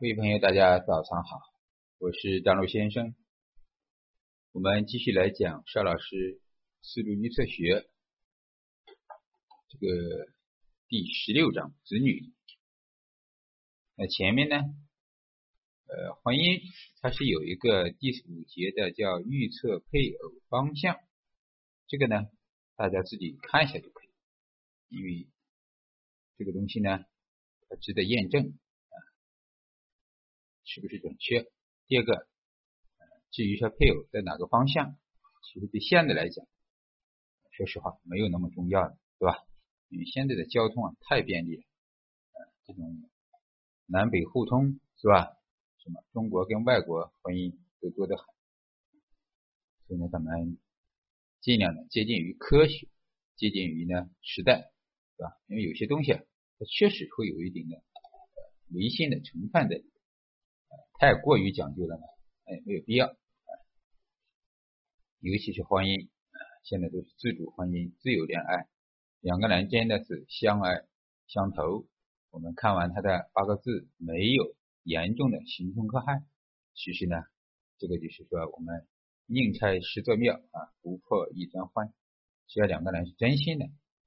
各位朋友，大家早上好，我是张璐先生。我们继续来讲邵老师思路预测学这个第十六章子女。那前面呢，呃，婚姻它是有一个第五节的叫预测配偶方向，这个呢大家自己看一下就可以，因为这个东西呢它值得验证。是不是准确？第二个，至于说配偶在哪个方向，其实对现在来讲，说实话没有那么重要的，对吧？因为现在的交通啊太便利了，这种南北互通，是吧？什么中国跟外国婚姻都多得很，所以呢，咱们尽量的接近于科学，接近于呢时代，是吧？因为有些东西啊，它确实会有一定的迷信的成分在里。太过于讲究了呢，哎，没有必要。尤其是婚姻，现在都是自主婚姻、自由恋爱，两个人真的是相爱相投。我们看完他的八个字，没有严重的形同可害。其实呢，这个就是说，我们宁拆十座庙啊，不破一桩婚。只要两个人是真心的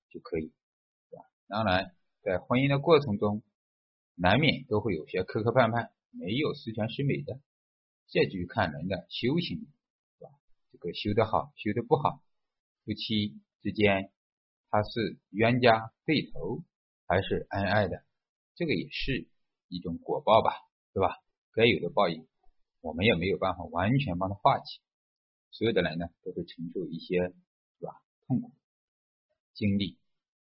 就可以，是吧？当然，在婚姻的过程中，难免都会有些磕磕绊绊。没有十全十美的，这就看人的修行，是吧？这个修得好，修得不好，夫妻之间他是冤家对头还是恩爱的，这个也是一种果报吧，对吧？该有的报应，我们也没有办法完全帮他化解。所有的人呢，都会承受一些，是吧？痛苦经历，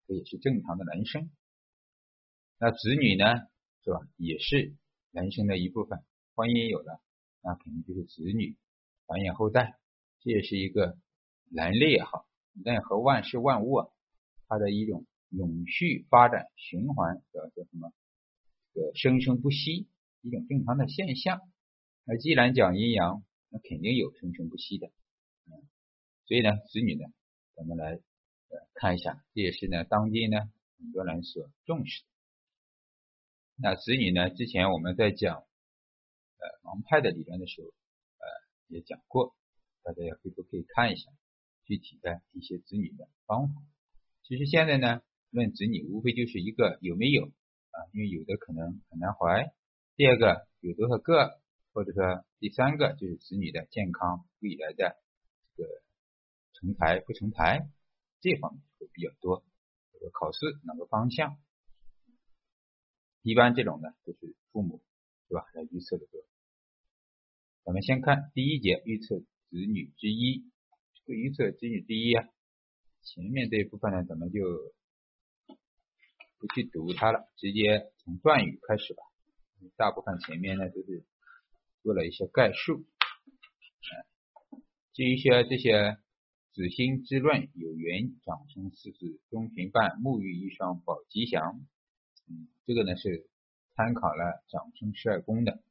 这也是正常的人生。那子女呢，是吧？也是。人生的一部分，婚姻有了，那肯定就是子女繁衍后代，这也是一个人类也好，任何万事万物啊，它的一种永续发展循环，叫做什么？这个生生不息，一种正常的现象。那既然讲阴阳，那肯定有生生不息的。所以呢，子女呢，咱们来看一下，这也是呢，当今呢很多人所重视的。那子女呢？之前我们在讲呃盲派的理论的时候，呃也讲过，大家也回头可以看一下具体的一些子女的方法。其实现在呢，论子女无非就是一个有没有啊，因为有的可能很难怀。第二个有多少个，或者说第三个就是子女的健康未来的这个成才不成才这方面会比较多。这个考试哪个方向？一般这种呢，就是父母，是吧？来预测的多。咱们先看第一节预测子女之一，这个预测子女之一啊，前面这一部分呢，咱们就不去读它了，直接从断语开始吧。大部分前面呢都是做了一些概述。至于说这些子星之论，有缘长生四子，中平半，沐浴一双，保吉祥。嗯，这个呢是参考了长生十二宫的，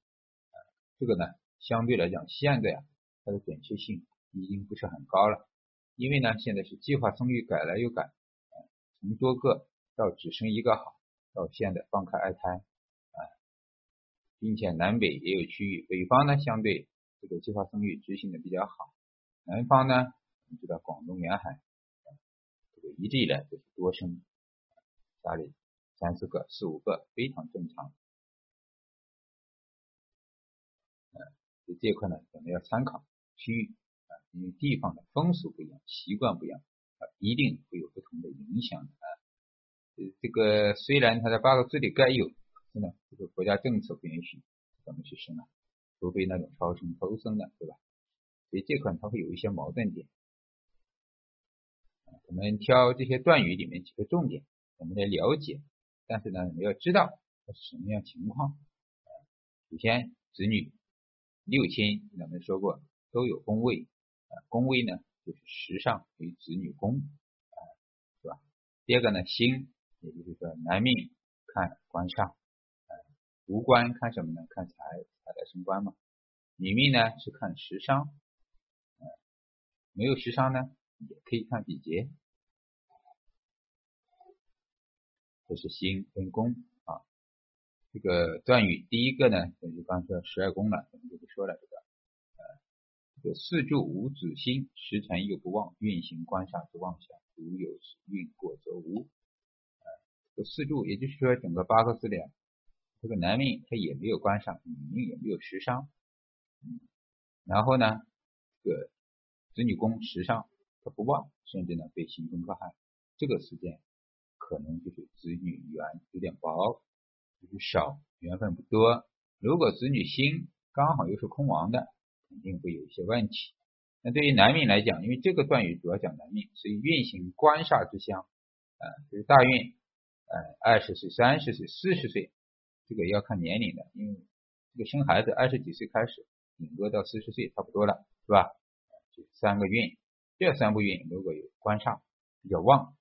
这个呢相对来讲现在啊它的准确性已经不是很高了，因为呢现在是计划生育改了又改，从多个到只生一个好，到现在放开二胎啊，并且南北也有区域，北方呢相对这个计划生育执行的比较好，南方呢我们知道广东沿海这个一直以来都是多生，家里。三四个、四五个非常正常。嗯，这块呢，我们要参考区域啊，因为地方的风俗不一样，习惯不一样啊，一定会有不同的影响的啊。这个虽然它的八个字里该有，可是呢，这个国家政策不允许怎么去生啊，除非那种超生、偷生的，对吧？所以这块它会有一些矛盾点。我们挑这些段语里面几个重点，我们来了解。但是呢，我们要知道它是什么样情况。首先，子女六亲，我们说过都有宫位，啊，宫位呢就是时上与子女宫，啊，是吧？第二个呢，星，也就是说男命看官上，无官看什么呢？看财，财来升官嘛。女命呢是看时伤，没有时伤呢也可以看比劫。这是星跟宫啊，这个段语第一个呢，就刚说十二宫了，我们就不说了。这个呃，这四柱无子星，时辰又不旺，运行官煞之妄想，如有运过则无。呃，这四柱，也就是说整个八个字里，这个男命他也没有官煞，女命也没有食伤。嗯，然后呢，这个子女宫食伤它不旺，甚至呢被刑冲克害，这个时间可能就是子女缘有点薄，就是少缘分不多。如果子女星刚好又是空亡的，肯定会有一些问题。那对于男命来讲，因为这个段语主要讲男命，所以运行官煞之相，呃，就是大运，呃，二十岁、三十岁、四十岁，这个要看年龄的，因为这个生孩子二十几岁开始，顶多到四十岁差不多了，是吧？这三个运，这三部运如果有官煞比较旺，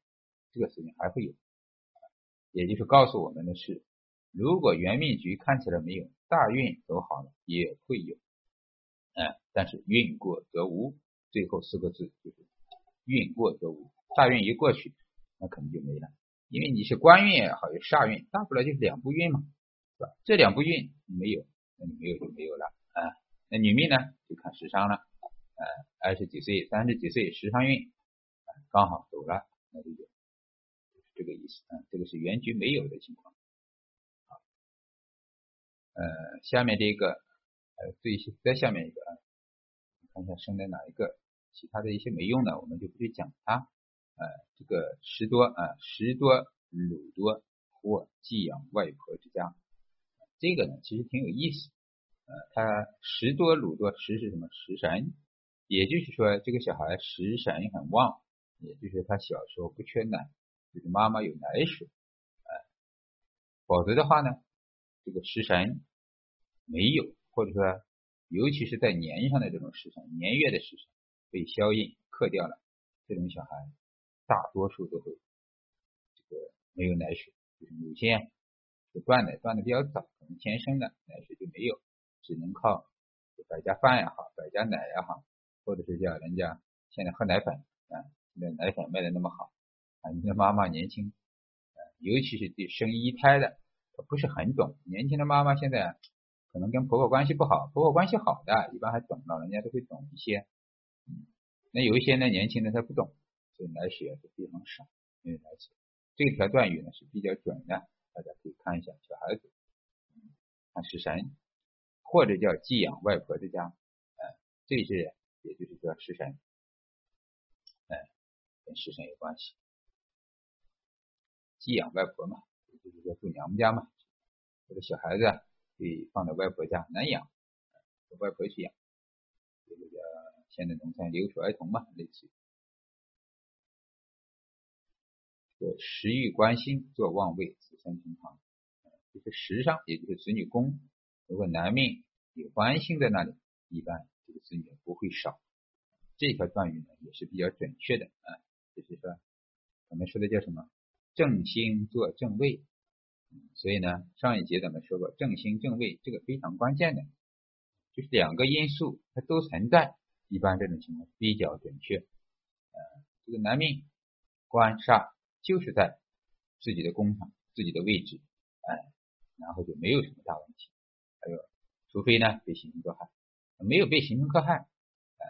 这个时间还会有，也就是告诉我们的是，如果元命局看起来没有大运走好了，也会有，哎，但是运过则无，最后四个字就是运过则无，大运一过去，那可能就没了，因为你是官运也好，有煞运，大不了就是两部运嘛，是吧？这两部运没有，那你没有就没有了啊。那女命呢，就看时伤了。呃，二十几岁、三十几岁，时伤运刚好走了，那就有，这个意思。嗯，这个是原局没有的情况。好，呃，下面这个，呃，最再下面一个啊，看一下生在哪一个，其他的一些没用的，我们就不去讲它。呃，这个十多啊，十多鲁多或寄养外婆之家，这个呢其实挺有意思。呃，它十多鲁多，十是什么？时神。也就是说，这个小孩食神很旺，也就是他小时候不缺奶，就是妈妈有奶水，哎，否则的话呢，这个食神没有，或者说，尤其是在年上的这种食神，年月的食神被消印克掉了，这种小孩大多数都会这个没有奶水，就是母亲是断奶断的比较早，可能天生的奶水就没有，只能靠百家饭也好，百家奶也好。或者是叫人家现在喝奶粉啊，现在奶粉卖的那么好啊，你的妈妈年轻啊，尤其是对生一胎的，不是很懂。年轻的妈妈现在可能跟婆婆关系不好，婆婆关系好的一般还懂，老人家都会懂一些。嗯，那有一些呢年轻的他不懂，所以奶水是非常少，因为奶水。这条断语呢是比较准的，大家可以看一下小孩子，看食神，或者叫寄养外婆之家，呃，这些。也就是说，食神，哎，跟食神有关系。寄养外婆嘛，就是说住娘家嘛。这个小孩子被放到外婆家难养，和外婆去养。这个叫现在农村留守儿童嘛，类似。这个食欲关心做旺位，子孙平堂。就是食上，也就是子女宫，如果男命有关心在那里，一般。这个子女不会少，这条断语呢也是比较准确的啊，就是说我们说的叫什么正星做正位，所以呢上一节咱们说过正星正位这个非常关键的，就是两个因素它都存在，一般这种情况比较准确。呃，这个男命官煞就是在自己的工厂自己的位置，哎，然后就没有什么大问题。还有，除非呢被刑冲克害。没有被形成克害，呃，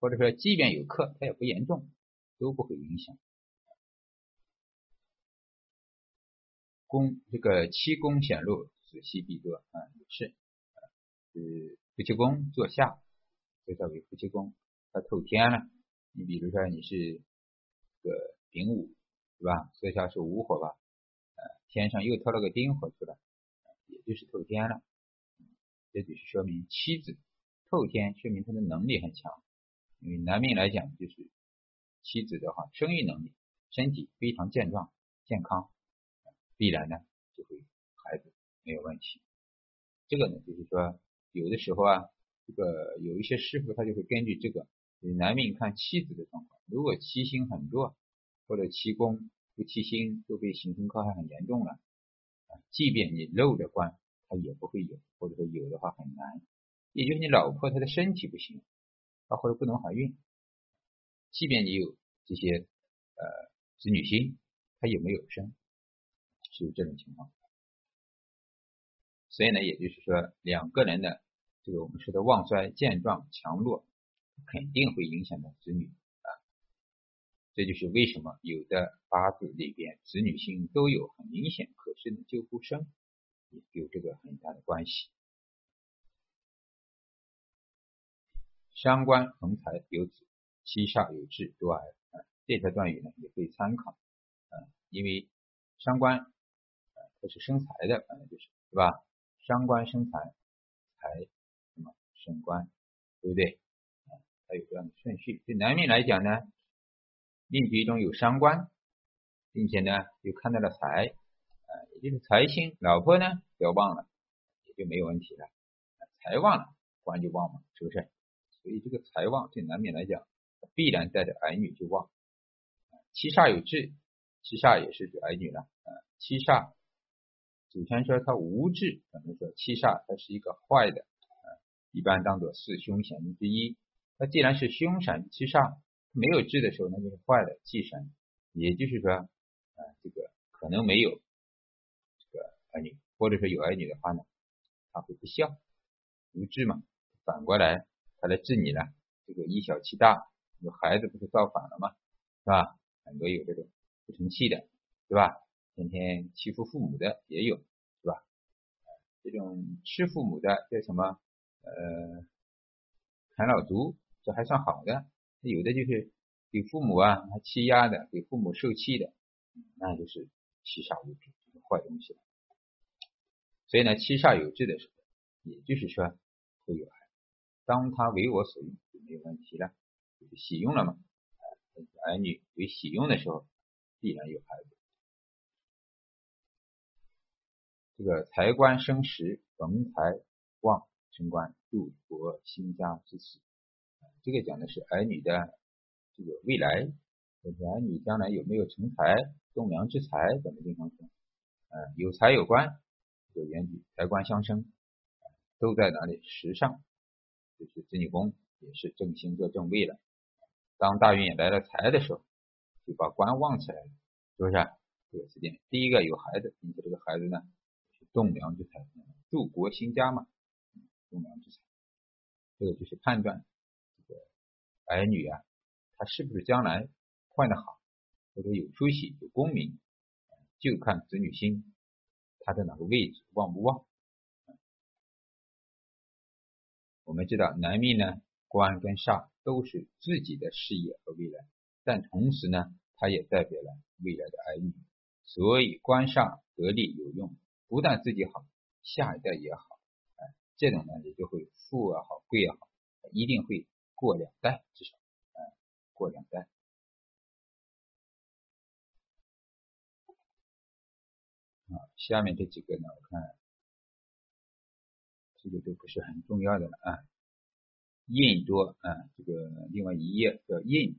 或者说即便有克，它也不严重，都不会影响。宫这个七宫显露，子息必多啊，也是，是夫妻宫坐下，就叫为夫妻宫，它透天了。你比如说你是个丙午，是吧？坐下是午火吧？呃，天上又透了个丁火出来，也就是透天了。这就是说明妻子。后天说明他的能力很强，因为男命来讲就是妻子的话，生育能力、身体非常健壮、健康，必然呢就会孩子没有问题。这个呢就是说，有的时候啊，这个有一些师傅他就会根据这个男命看妻子的状况，如果七星很弱，或者七宫不七星都被刑冲克害很严重了，啊，即便你漏着官，他也不会有，或者说有的话很难。也就是你老婆她的身体不行，啊或者不能怀孕，即便你有这些呃子女星，她也没有生，就是这种情况。所以呢，也就是说两个人的这个我们说的旺衰、健壮、强弱，肯定会影响到子女啊。这就是为什么有的八字里边子女星都有很明显可视的救护生，有这个很大的关系。伤官横财有子，七煞有志多癌啊。这条断语呢也可以参考啊，因为伤官是生财的，反正就是是吧？伤官生财，财什么生官，对不对？啊，它有这样的顺序。对男命来讲呢，命局中有伤官，并且呢又看到了财啊，也就是财星，老婆呢要旺了，也就没有问题了。财旺了，官就旺嘛，是不是？所以这个财旺对男命来讲，必然带着儿女就旺。七煞有志，七煞也是指儿女了啊。七煞，祖先说他无志，可能说七煞它是一个坏的啊，一般当做四凶神之一。那既然是凶神，七煞没有志的时候，那就是坏的忌神。也就是说啊，这个可能没有这个儿女，或者说有儿女的话呢，他会不孝，无志嘛。反过来。他来治你了，这个以小欺大，有孩子不是造反了吗？是吧？很多有这种不成器的，对吧？天天欺负父母的也有，是吧？这种吃父母的叫什么？呃，啃老族，这还算好的。有的就是给父母啊欺压的，给父母受气的，那就是七煞无志，就是坏东西了。所以呢，七煞有志的时候，也就是说会有。当他为我所用就没有问题了，就是喜用了嘛。儿女为喜用的时候，必然有孩子。这个财官生时，逢财旺升官，入国兴家之喜。这个讲的是儿女的这个未来，就是儿女将来有没有成才、栋梁之才，怎么经常说？呃，有财有官，有原局，财官相生，都在哪里？时上。就是子女宫也是正星做正位了，当大运来了财的时候，就把官旺起来了，是不是？这个时间，第一个有孩子，并且这个孩子呢栋梁之才，柱国兴家嘛，栋梁之才，这个就是判断这个儿女啊，他是不是将来混得好，或者有出息、有功名，就看子女星他在哪个位置旺不旺。我们知道男命呢，官跟煞都是自己的事业和未来，但同时呢，它也代表了未来的儿女。所以官煞得力有用，不但自己好，下一代也好。哎，这种呢也就会富也好，贵也好，一定会过两代至少，哎，过两代。啊，下面这几个呢，我看。这个都不是很重要的了啊，印多啊，这个另外一页叫印，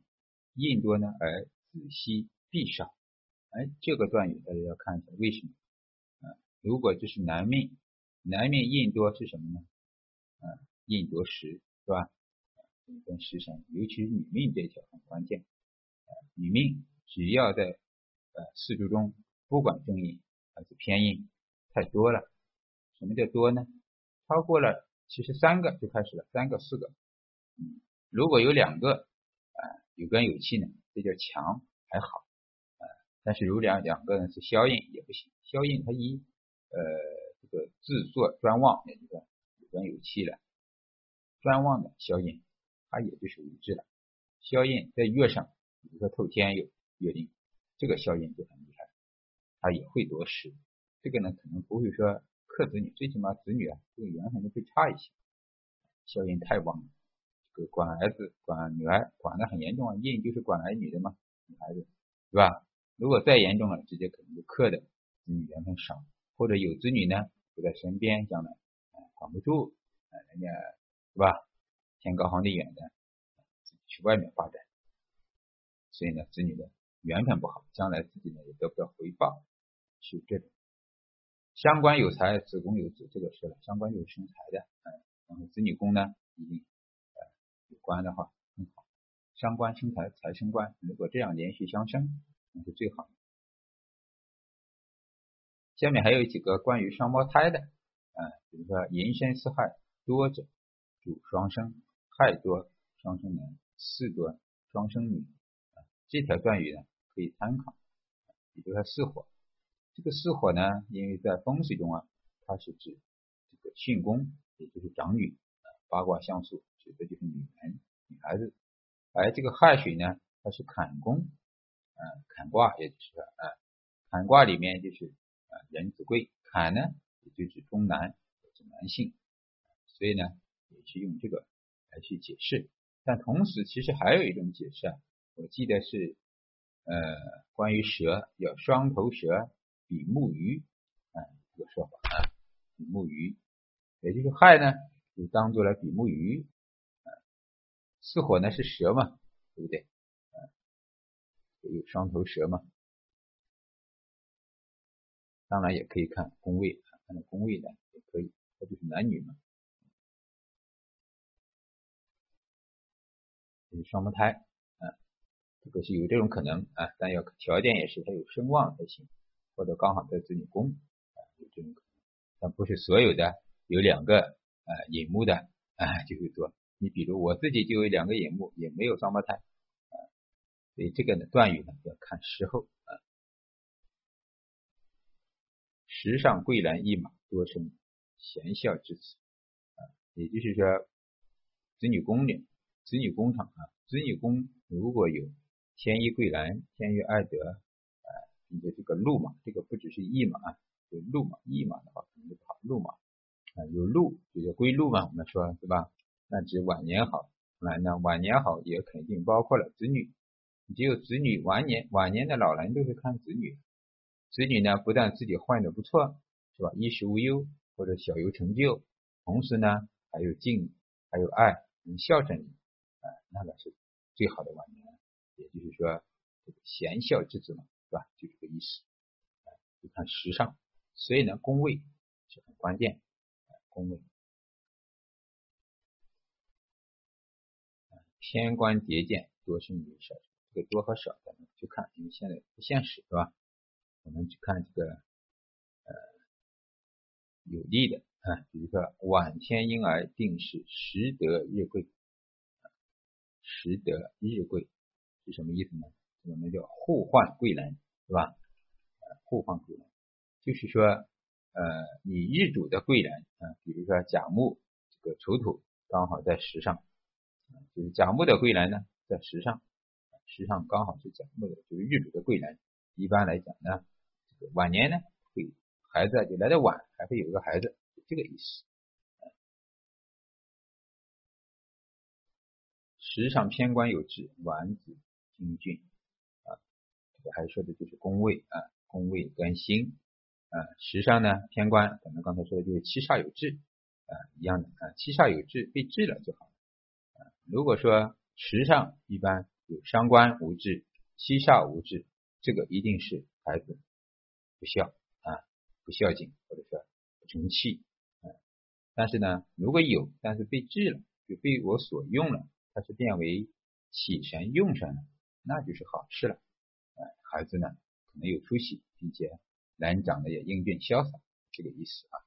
印多呢而子息必少，哎，这个段语大家要看一下为什么？如果这是男命，男命印多是什么呢？啊，印多时是吧？跟食神，尤其是女命这一条很关键啊，女命只要在呃四柱中，不管正印还是偏印，太多了，什么叫多呢？超过了，其实三个就开始了，三个四个，嗯，如果有两个，啊，有根有气呢，这叫强还好，啊，但是如两两个人是消印也不行，消印它一，呃，这个自作专旺，的一个有根有气了，专旺的消印，它也就属于智了，消印在月上，比如说透天有月令，这个消印就很厉害，它也会夺食，这个呢可能不会说。克子女，最起码子女啊，这个缘分就会差一些，效应太旺了。这个管儿子、管女儿管的很严重啊，印就是管儿女的嘛，女孩子，是吧？如果再严重了，直接可能就克的子女缘分少，或者有子女呢不在身边，将来管不住，人家是吧？天高皇帝远的，自己去外面发展，所以呢，子女的缘分不好，将来自己呢也得不到回报，是这种。相关有财，子宫有子，这个是了。相关有生财的，嗯，然后子女宫呢，一定呃有关的话更好。相关生财，财生官，如果这样连续相生，那是最好的。下面还有几个关于双胞胎的，啊，比如说寅申巳亥多者主双生，亥多双生男，巳多双生女。啊，这条断语呢可以参考。比如说巳火，这个巳火呢，因为在风水中啊，它是指这个巽宫，也就是长女。啊八卦相数指的就是女人、女孩子。而这个亥水呢，它是坎宫，啊，坎卦也就是啊，坎卦里面就是人子贵，坎呢也就指中南，指男性，所以呢也是用这个来去解释。但同时其实还有一种解释啊，我记得是呃关于蛇叫双头蛇比目鱼啊这个说法啊，比目鱼，也就是亥呢就当做了比目鱼啊。巳火呢是蛇嘛，对不对？啊，有双头蛇嘛。当然也可以看宫位，看宫位呢也可以，它就是男女嘛，就是双胞胎啊，这个是有这种可能啊，但要条件也是他有声望才行，或者刚好在子女宫啊有这种可能，但不是所有的有两个啊引木的啊就会做。你比如我自己就有两个眼目，也没有双胞胎，啊，所以这个呢断语呢要看时候啊。时上桂兰一马，多生贤孝之子，啊，也就是说子女宫里，子女宫场啊，子女宫如果有天一桂兰，天于爱德，啊，你的这个禄马，这个不只是一马，有禄马，一马的话可能就不好，禄马。啊有禄就是归禄嘛，我们说对吧？那指晚年好，那那晚年好也肯定包括了子女，只有子女晚年晚年的老人都是看子女，子女呢不但自己混的不错，是吧？衣食无忧或者小有成就，同时呢还有敬还有爱，能孝顺你，啊，那个是最好的晚年，也就是说这个贤孝之子嘛，是吧？就这个意思，啊，就看时尚，所以呢宫位是很关键，宫位。天官叠见多生女少，这个多和少咱们去看，因为现在不现实，是吧？我们去看这个呃有利的啊，比如说晚天婴儿定是时得日贵，时得日贵是什么意思呢？我们叫互换贵人，是吧？互换贵人就是说呃你日主的贵人啊，比如说甲木这个丑土刚好在时上。就是甲木的贵人呢，在时上，时上刚好是甲木的，就是日主的贵人。一般来讲呢，晚年呢，会孩子就来的晚，还会有一个孩子，这个意思。时上偏官有志，晚子精俊啊，这个还说的就是宫位啊，宫位跟星啊，时上呢偏官，咱们刚才说的就是七煞有志啊，一样的啊，七煞有志被治了就好。如果说时上一般有伤官无治、七煞无治，这个一定是孩子不孝啊，不孝敬或者说不成器啊。但是呢，如果有，但是被治了，就被我所用了，它是变为喜神用神了，那就是好事了啊。孩子呢可能有出息，并且人长得也英俊潇洒，这个意思啊。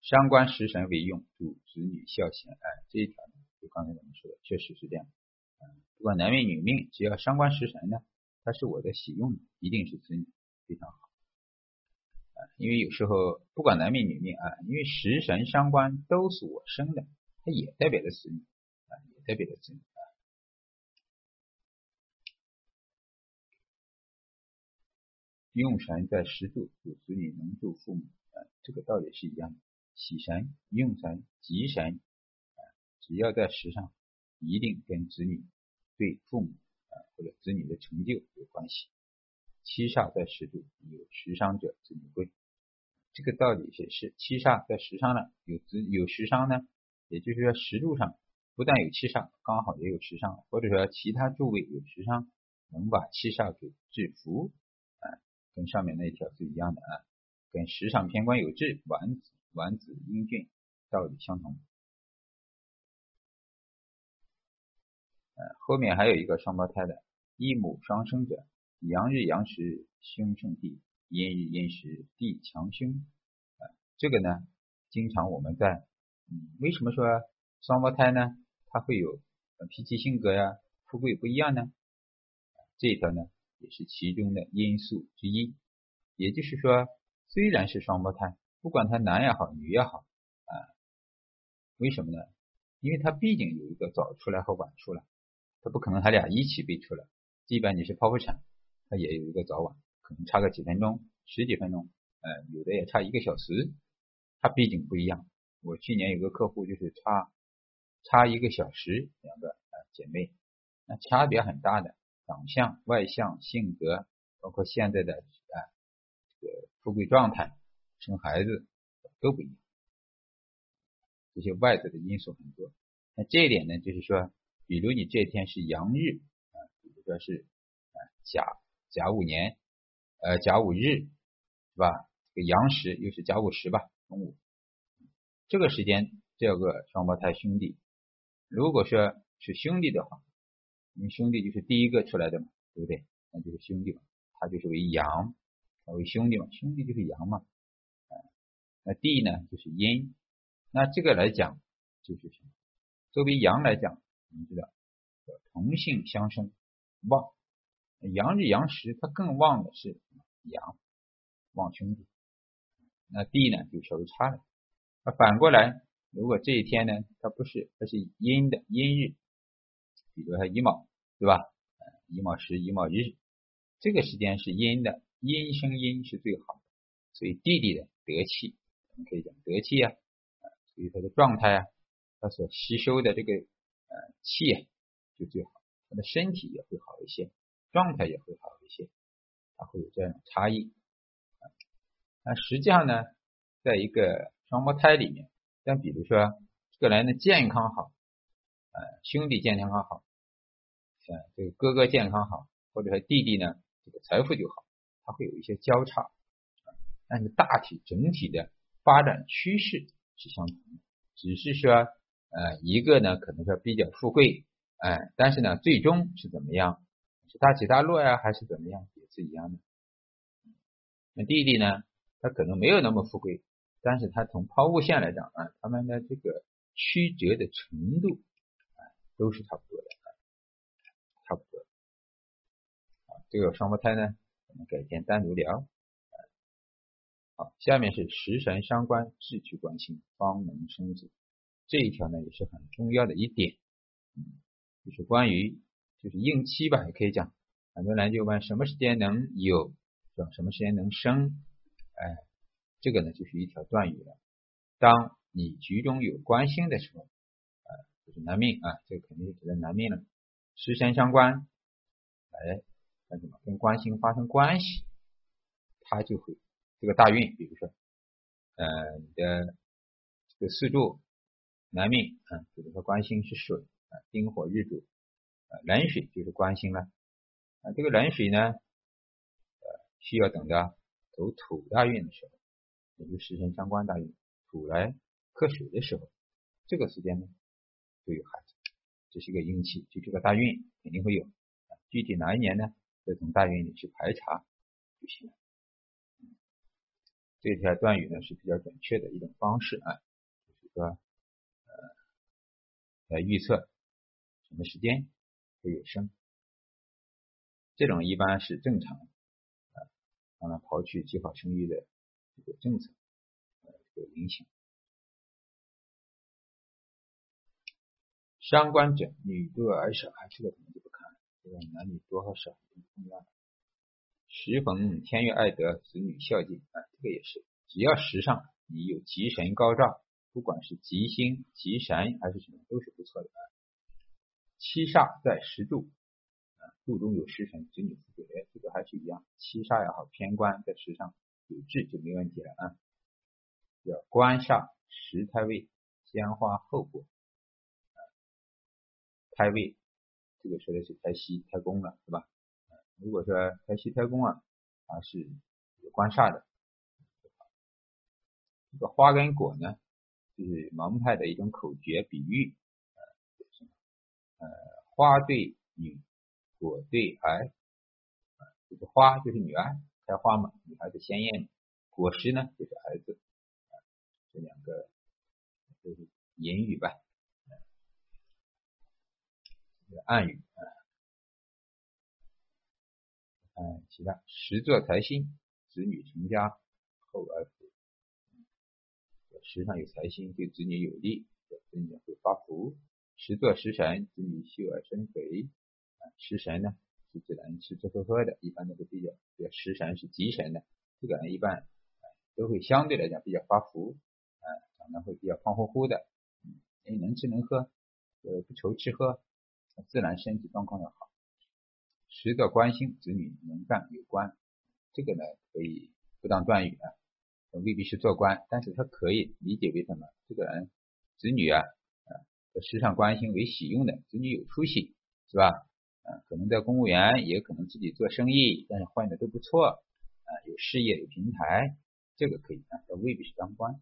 伤官食神为用，主子女孝贤。哎，这一条呢，就刚才我们说的，确实是这样。不管男命女命，只要伤官食神呢，它是我的喜用，一定是子女非常好。啊，因为有时候不管男命女命啊，因为食神伤官都是我生的，它也代表着子女啊，也代表着子女啊。用神在十柱，主子女能助父母啊，这个道理是一样的。喜神、用神、吉神啊，只要在时上，一定跟子女对父母或者子女的成就有关系。七煞在十度有食伤者，子女贵。这个道理是是七煞在十伤呢，有子有食伤呢，也就是说十度上不但有七煞，刚好也有食伤，或者说其他诸位有食伤，能把七煞给制服啊，跟上面那一条是一样的啊，跟时上偏官有志，晚子。丸子英俊，道理相同。后面还有一个双胞胎的，一母双生者，阳日阳时兄胜弟，阴日阴时地强凶啊，这个呢，经常我们在嗯，为什么说双胞胎呢？他会有脾气性格呀，富贵不一样呢？这一条呢，也是其中的因素之一。也就是说，虽然是双胞胎，不管他男也好，女也好啊，为什么呢？因为他毕竟有一个早出来和晚出来，他不可能他俩一起被出来。即便你是剖腹产，它也有一个早晚，可能差个几分钟、十几分钟，呃，有的也差一个小时。它毕竟不一样。我去年有个客户就是差差一个小时，两个啊姐妹，那差别很大的，长相、外向、性格，包括现在的啊这个富贵状态、生孩子都不一样。这些外在的因素很多。那这一点呢，就是说，比如你这天是阳日。说是甲甲午年，呃甲午日是吧？这个阳时又是甲午时吧，中午这个时间这个双胞胎兄弟，如果说是兄弟的话，因为兄弟就是第一个出来的嘛，对不对？那就是兄弟嘛，他就是为阳，他为兄弟嘛，兄弟就是阳嘛，那地呢就是阴，那这个来讲就是什么？作为阳来讲，我们知道同性相生。旺，阳日阳时，它更旺的是阳，旺兄弟。那地呢就稍微差了。那反过来，如果这一天呢，它不是，它是阴的阴日，比如说乙卯，对吧？乙卯时、乙卯日，这个时间是阴的，阴生阴是最好的。所以弟弟的得气，我们可以讲得气啊，所以他的状态啊，他所吸收的这个呃气啊，就最好。他的身体也会好一些，状态也会好一些，他会有这样的差异。那实际上呢，在一个双胞胎里面，像比如说这个人的健康好，呃，兄弟健康好，呃，这个哥哥健康好，或者说弟弟呢，这个财富就好，他会有一些交叉，但是大体整体的发展趋势是相同的，只是说呃，一个呢可能说比较富贵。哎，但是呢，最终是怎么样？是大起大落呀，还是怎么样？也是一样的。那弟弟呢？他可能没有那么富贵，但是他从抛物线来讲啊，他们的这个曲折的程度啊，都是差不多的啊，差不多。啊，这个双胞胎呢，我们改天单独聊。好，下面是食神伤官，志趣关心，方能生子。这一条呢，也是很重要的一点。就是关于就是应期吧，也可以讲。很多人就问什么时间能有，什么时间能生？哎，这个呢就是一条断语了。当你局中有官星的时候，啊，就是男命啊，这个肯定是指的男命了。食神相关，哎，干什么？跟官星发生关系，它就会这个大运，比如说，呃，你的这个四柱男命啊，比如说官星是水。啊，丁火日主，啊，冷水就是关心了。啊，这个冷水呢，呃，需要等到走土大运的时候，也就时辰相关大运，土来克水的时候，这个时间呢，就有孩子。这是一个阴气，就这个大运肯定会有。具体哪一年呢？再从大运里去排查就行了。这条断语呢是比较准确的一种方式啊，就是说，呃，来预测。什么时间会有生？这种一般是正常的啊，当然刨去计划生育的这个政策呃这个影响。伤官者，女多而少，这个可能就不看了。这个男女多和少不重要。时逢天月爱德，子女孝敬啊，这个也是，只要时上你有吉神高照，不管是吉星、吉神还是什么，都是不错的啊。七煞在十柱，啊，柱中有食神，子女富贵，哎，这个还是一样。七煞也好，偏官在十上有志就没问题了啊。叫官煞十胎位，先花后果，啊，胎位，这个说的是胎西、胎宫了，是吧？如果说胎西、胎宫啊，它是有官煞的。这个花跟果呢，就是蒙派的一种口诀比喻。呃，花对女，果对儿，这个花就是女儿，开花嘛，女孩子鲜艳，果实呢就是儿子，这两个就是隐语吧，暗语啊。嗯，其他十座财星，子女成家后而福。时上有财星，对子女有利，子女会发福。十座食神，子女秀而生肥。啊，食神呢是自然吃吃喝喝的，一般都是比较，比较食神是吉神的，这个人一般都会相对来讲比较发福，啊，长得会比较胖乎乎的，嗯，能吃能喝，呃，不愁吃喝，自然身体状况要好。十座官星，子女能干有官，这个呢可以不当断语啊。未必是做官，但是他可以理解为什么？这个人子女啊，啊，时尚关心为喜用的，子女有出息，是吧？啊，可能在公务员，也可能自己做生意，但是混的都不错，啊，有事业有平台，这个可以啊，但未必是当官。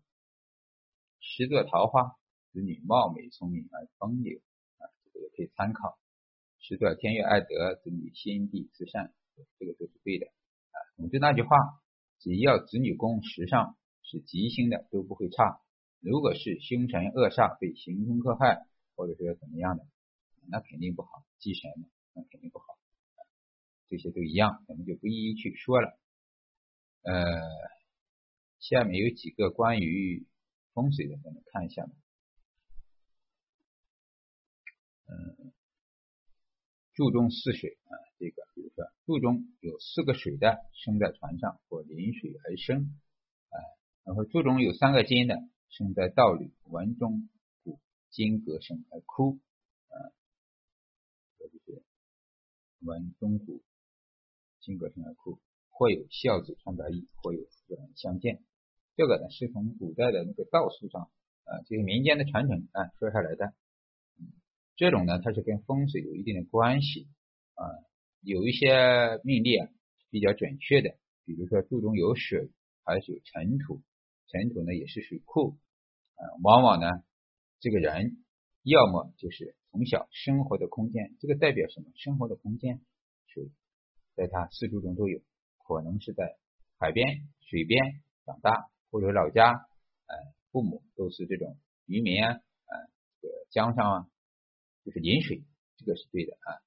十座桃花，子女貌美聪明而风流，啊，这个也可以参考。十座天月爱德，子女心地慈善，这个都是对的。啊，总之那句话。只要子女宫时尚是吉星的都不会差，如果是凶神恶煞被刑冲克害，或者说怎么样的，那肯定不好。忌神那肯定不好，这些都一样，我们就不一一去说了。呃，下面有几个关于风水的，我们看一下。嗯，注重四水啊，这个。比如说注中有四个水的生在船上或临水而生，啊，然后注中有三个金的生在道里，文中谷金格生而枯，啊，这就是文中谷金格生而枯，或有孝子穿白衣，或有夫人相见。这个呢是从古代的那个道术上啊，就是民间的传承啊说下来的，这种呢它是跟风水有一定的关系啊。有一些命例啊比较准确的，比如说注中有水，还是有尘土，尘土呢也是水库，啊，往往呢这个人要么就是从小生活的空间，这个代表什么？生活的空间水在他四周中都有，可能是在海边、水边长大，或者老家，呃，父母都是这种渔民啊，啊，这个江上啊，就是临水，这个是对的啊。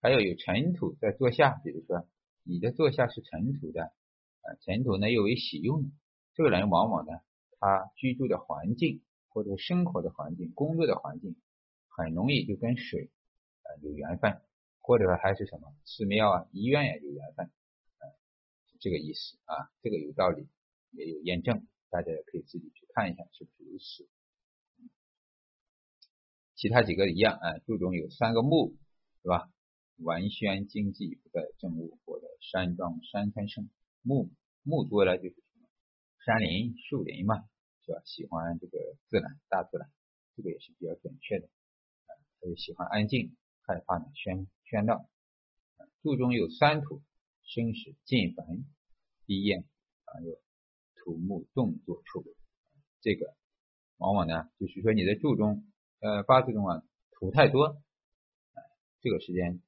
还有有尘土在座下，比如说你的座下是尘土的，啊，尘土呢又为喜用，这个人往往呢，他居住的环境或者生活的环境、工作的环境，很容易就跟水呃有缘分，或者还是什么寺庙啊、医院呀有缘分，这个意思啊，这个有道理，也有验证，大家也可以自己去看一下是不是如此。其他几个一样啊，注中有三个木，是吧？完宣经济不在政务，或者山庄山川生木木多了就是山林树林嘛，是吧？喜欢这个自然大自然，这个也是比较准确的。啊，他就喜欢安静，害怕呢喧喧闹。注中有三土，生时进坟低咽，啊有土木动作处，这个往往呢就是说你的注中呃八字中啊土太多，啊这个时间。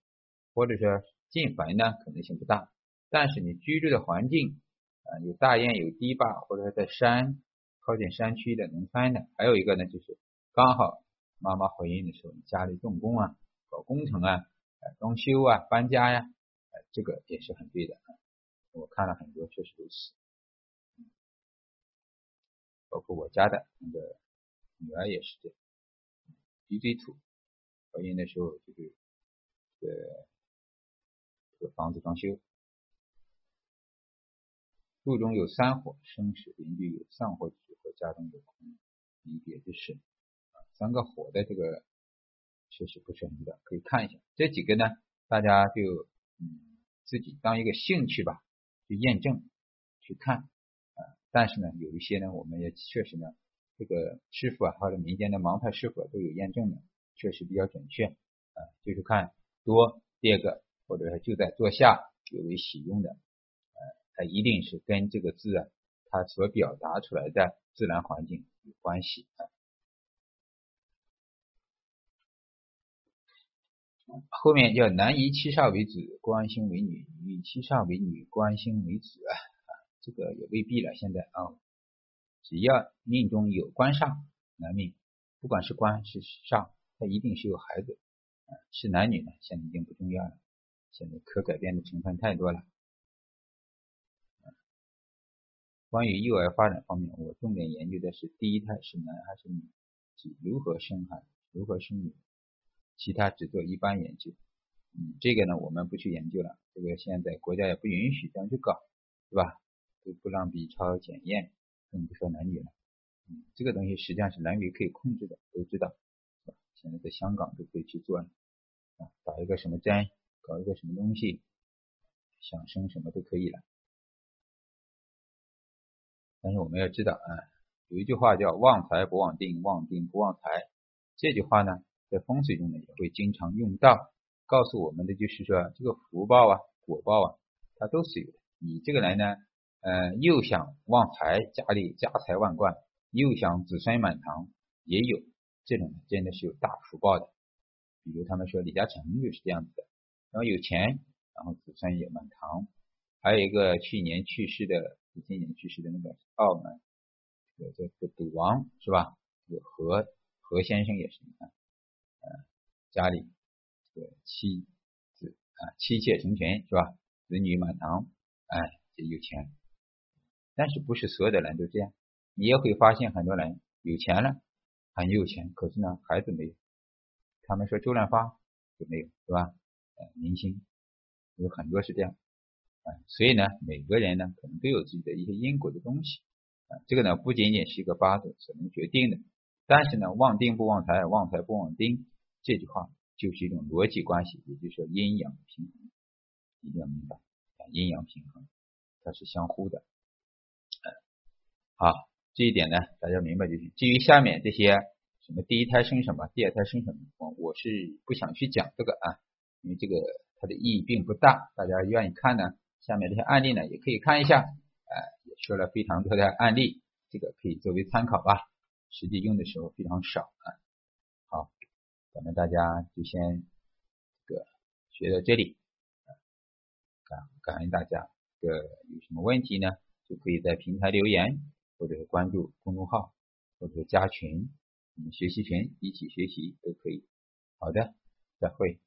或者说进坟呢可能性不大，但是你居住的环境啊有大堰有堤坝，或者在山靠近山区的农村的，还有一个呢就是刚好妈妈怀孕的时候家里动工啊搞工程啊装修啊搬家呀，这个也是很对的啊，我看了很多确实如此，包括我家的那个女儿也是这样，一堆土，怀孕的时候就是呃。这个房子装修，肚中有三火生时，邻居有丧火之和家中有空离别之事啊，三个火的这个确实不是很的，可以看一下这几个呢，大家就嗯自己当一个兴趣吧，去验证去看啊。但是呢，有一些呢，我们也确实呢，这个师傅啊或者民间的盲派师傅都有验证的，确实比较准确啊，就是看多第二个。或者说就在座下有为喜用的，它一定是跟这个字啊，它所表达出来的自然环境有关系啊。后面叫男以七煞为子，官星为女；女以七煞为女，官星为子啊。这个也未必了。现在啊，只要命中有官煞，男命不管是官是煞，他一定是有孩子。是男女呢，现在已经不重要了。现在可改变的成分太多了。关于幼儿发展方面，我重点研究的是第一胎是男还是女，是如何生孩，如何生女。其他只做一般研究，嗯，这个呢我们不去研究了，这个现在国家也不允许这样去搞，对吧？都不让 B 超检验，更不说男女了，嗯，这个东西实际上是男女可以控制的，都知道，是吧？现在在香港都可以去做了，啊，打一个什么针，搞一个什么东西，想生什么都可以了。但是我们要知道啊，有一句话叫旺财不旺定，旺定不旺财，这句话呢。在风水中呢，也会经常用到，告诉我们的就是说，这个福报啊、果报啊，它都是有的。你这个人呢，呃，又想旺财，家里家财万贯，又想子孙满堂，也有这种真的是有大福报的。比如他们说李嘉诚就是这样子的，然后有钱，然后子孙也满堂。还有一个去年去世的，今年去世的那个澳门，这个这个赌王是吧？这个何何先生也是，你看。呃家里这个妻子啊，妻妾成群是吧？子女满堂，哎，这有钱。但是不是所有的人都这样？你也会发现很多人有钱了，很有钱，可是呢，孩子没有。他们说周润发就没有，是吧？呃，明星有很多是这样。所以呢，每个人呢，可能都有自己的一些因果的东西。啊，这个呢，不仅仅是一个八字所能决定的。但是呢，旺丁不旺财，旺财不旺丁。这句话就是一种逻辑关系，也就是说阴阳平衡，一定要明白，阴阳平衡它是相互的。好，这一点呢，大家明白就行。至于下面这些什么第一胎生什么，第二胎生什么，我是不想去讲这个啊，因为这个它的意义并不大。大家愿意看呢，下面这些案例呢也可以看一下，呃，也说了非常多的案例，这个可以作为参考吧。实际用的时候非常少啊。好咱们大家就先这个学到这里，感感恩大家。这个有什么问题呢？就可以在平台留言，或者是关注公众号，或者加群，我们学习群一起学习都可以。好的，再会。